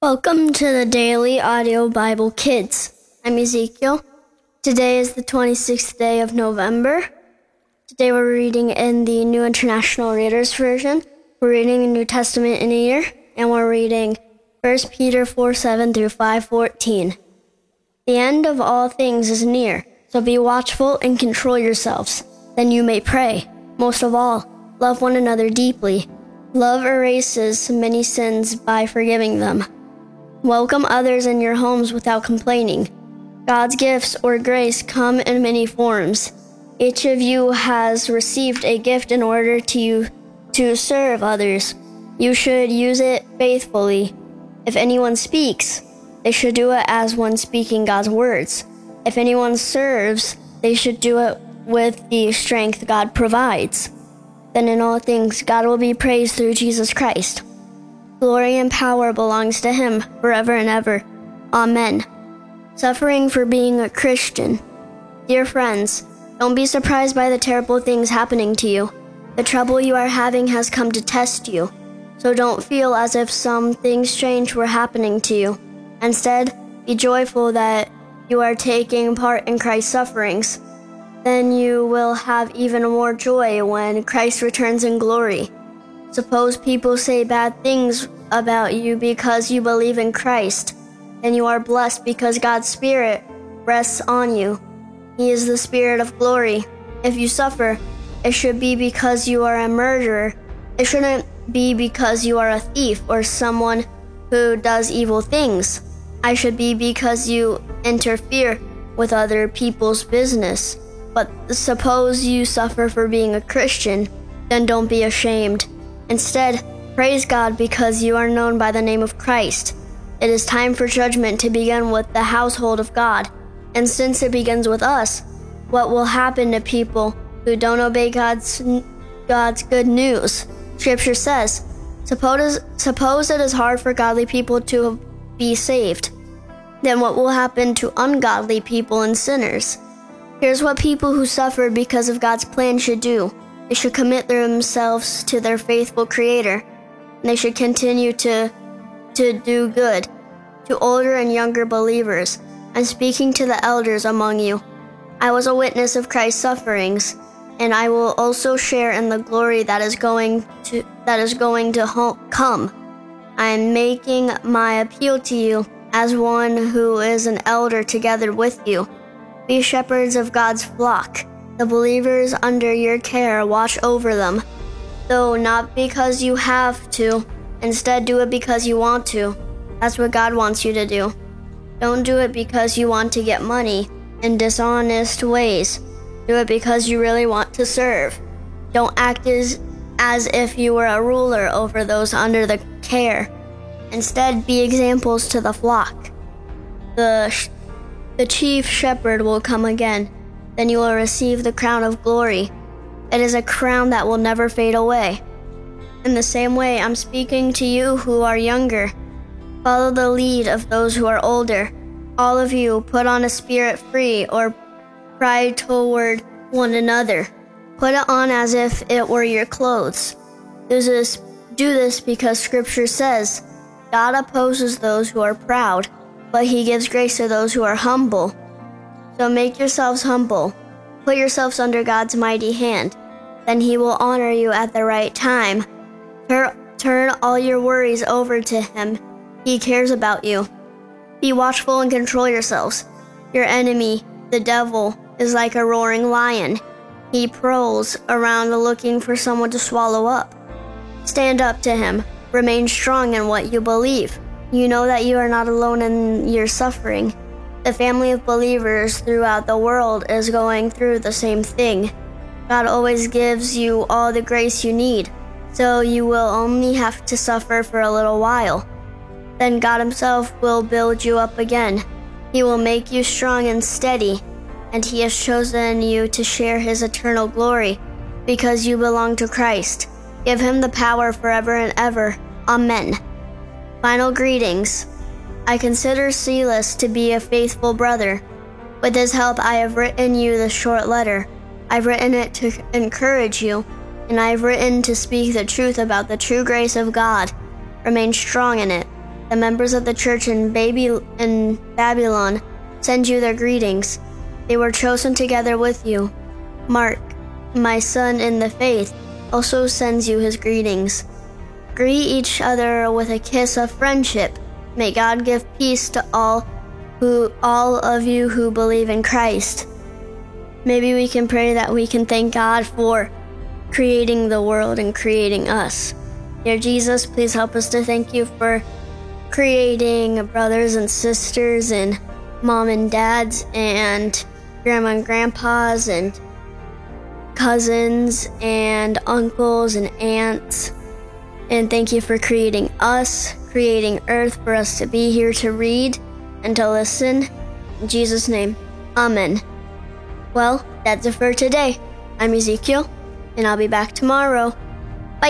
Welcome to the Daily Audio Bible Kids. I'm Ezekiel. Today is the 26th day of November. Today we're reading in the New International Reader's Version. We're reading the New Testament in a year, and we're reading 1 Peter 4 7 through 514. The end of all things is near, so be watchful and control yourselves. Then you may pray. Most of all, love one another deeply. Love erases many sins by forgiving them. Welcome others in your homes without complaining. God's gifts or grace come in many forms. Each of you has received a gift in order to to serve others. You should use it faithfully. If anyone speaks, they should do it as one speaking God's words. If anyone serves, they should do it with the strength God provides. Then in all things God will be praised through Jesus Christ. Glory and power belongs to him forever and ever. Amen. Suffering for being a Christian. Dear friends, don't be surprised by the terrible things happening to you. The trouble you are having has come to test you. So don't feel as if something strange were happening to you. Instead, be joyful that you are taking part in Christ's sufferings. Then you will have even more joy when Christ returns in glory. Suppose people say bad things about you because you believe in Christ, and you are blessed because God's Spirit rests on you. He is the Spirit of glory. If you suffer, it should be because you are a murderer. It shouldn't be because you are a thief or someone who does evil things. I should be because you interfere with other people's business. But suppose you suffer for being a Christian, then don't be ashamed. Instead, praise God because you are known by the name of Christ. It is time for judgment to begin with the household of God. And since it begins with us, what will happen to people who don't obey God's God's good news? Scripture says, suppose, suppose it is hard for godly people to be saved. Then what will happen to ungodly people and sinners? Here's what people who suffer because of God's plan should do. They should commit themselves to their faithful Creator. They should continue to, to do good. To older and younger believers, I'm speaking to the elders among you. I was a witness of Christ's sufferings, and I will also share in the glory that is going to that is going to come. I am making my appeal to you as one who is an elder together with you. Be shepherds of God's flock the believers under your care watch over them, though not because you have to, instead, do it because you want to. That's what God wants you to do. Don't do it because you want to get money in dishonest ways. Do it because you really want to serve. Don't act as, as if you were a ruler over those under the care. Instead, be examples to the flock. The, the chief shepherd will come again then you will receive the crown of glory. It is a crown that will never fade away. In the same way, I'm speaking to you who are younger. Follow the lead of those who are older. All of you put on a spirit free or pride toward one another. Put it on as if it were your clothes. Do this, because Scripture says, God opposes those who are proud, but he gives grace to those who are humble. So make yourselves humble. Put yourselves under God's mighty hand. Then he will honor you at the right time. Tur- turn all your worries over to him. He cares about you. Be watchful and control yourselves. Your enemy, the devil, is like a roaring lion. He prowls around looking for someone to swallow up. Stand up to him. Remain strong in what you believe. You know that you are not alone in your suffering. The family of believers throughout the world is going through the same thing. God always gives you all the grace you need, so you will only have to suffer for a little while. Then God Himself will build you up again. He will make you strong and steady, and He has chosen you to share His eternal glory because you belong to Christ. Give Him the power forever and ever. Amen. Final greetings. I consider Silas to be a faithful brother. With his help, I have written you this short letter. I've written it to encourage you, and I have written to speak the truth about the true grace of God. Remain strong in it. the members of the church in, Baby- in Babylon send you their greetings. They were chosen together with you. Mark, my son in the faith, also sends you his greetings. Greet each other with a kiss of friendship. May God give peace to all who all of you who believe in Christ. Maybe we can pray that we can thank God for creating the world and creating us. Dear Jesus, please help us to thank you for creating brothers and sisters and mom and dads and grandma and grandpas and cousins and uncles and aunts. And thank you for creating us, creating Earth for us to be here to read and to listen. In Jesus' name, Amen. Well, that's it for today. I'm Ezekiel, and I'll be back tomorrow. Bye.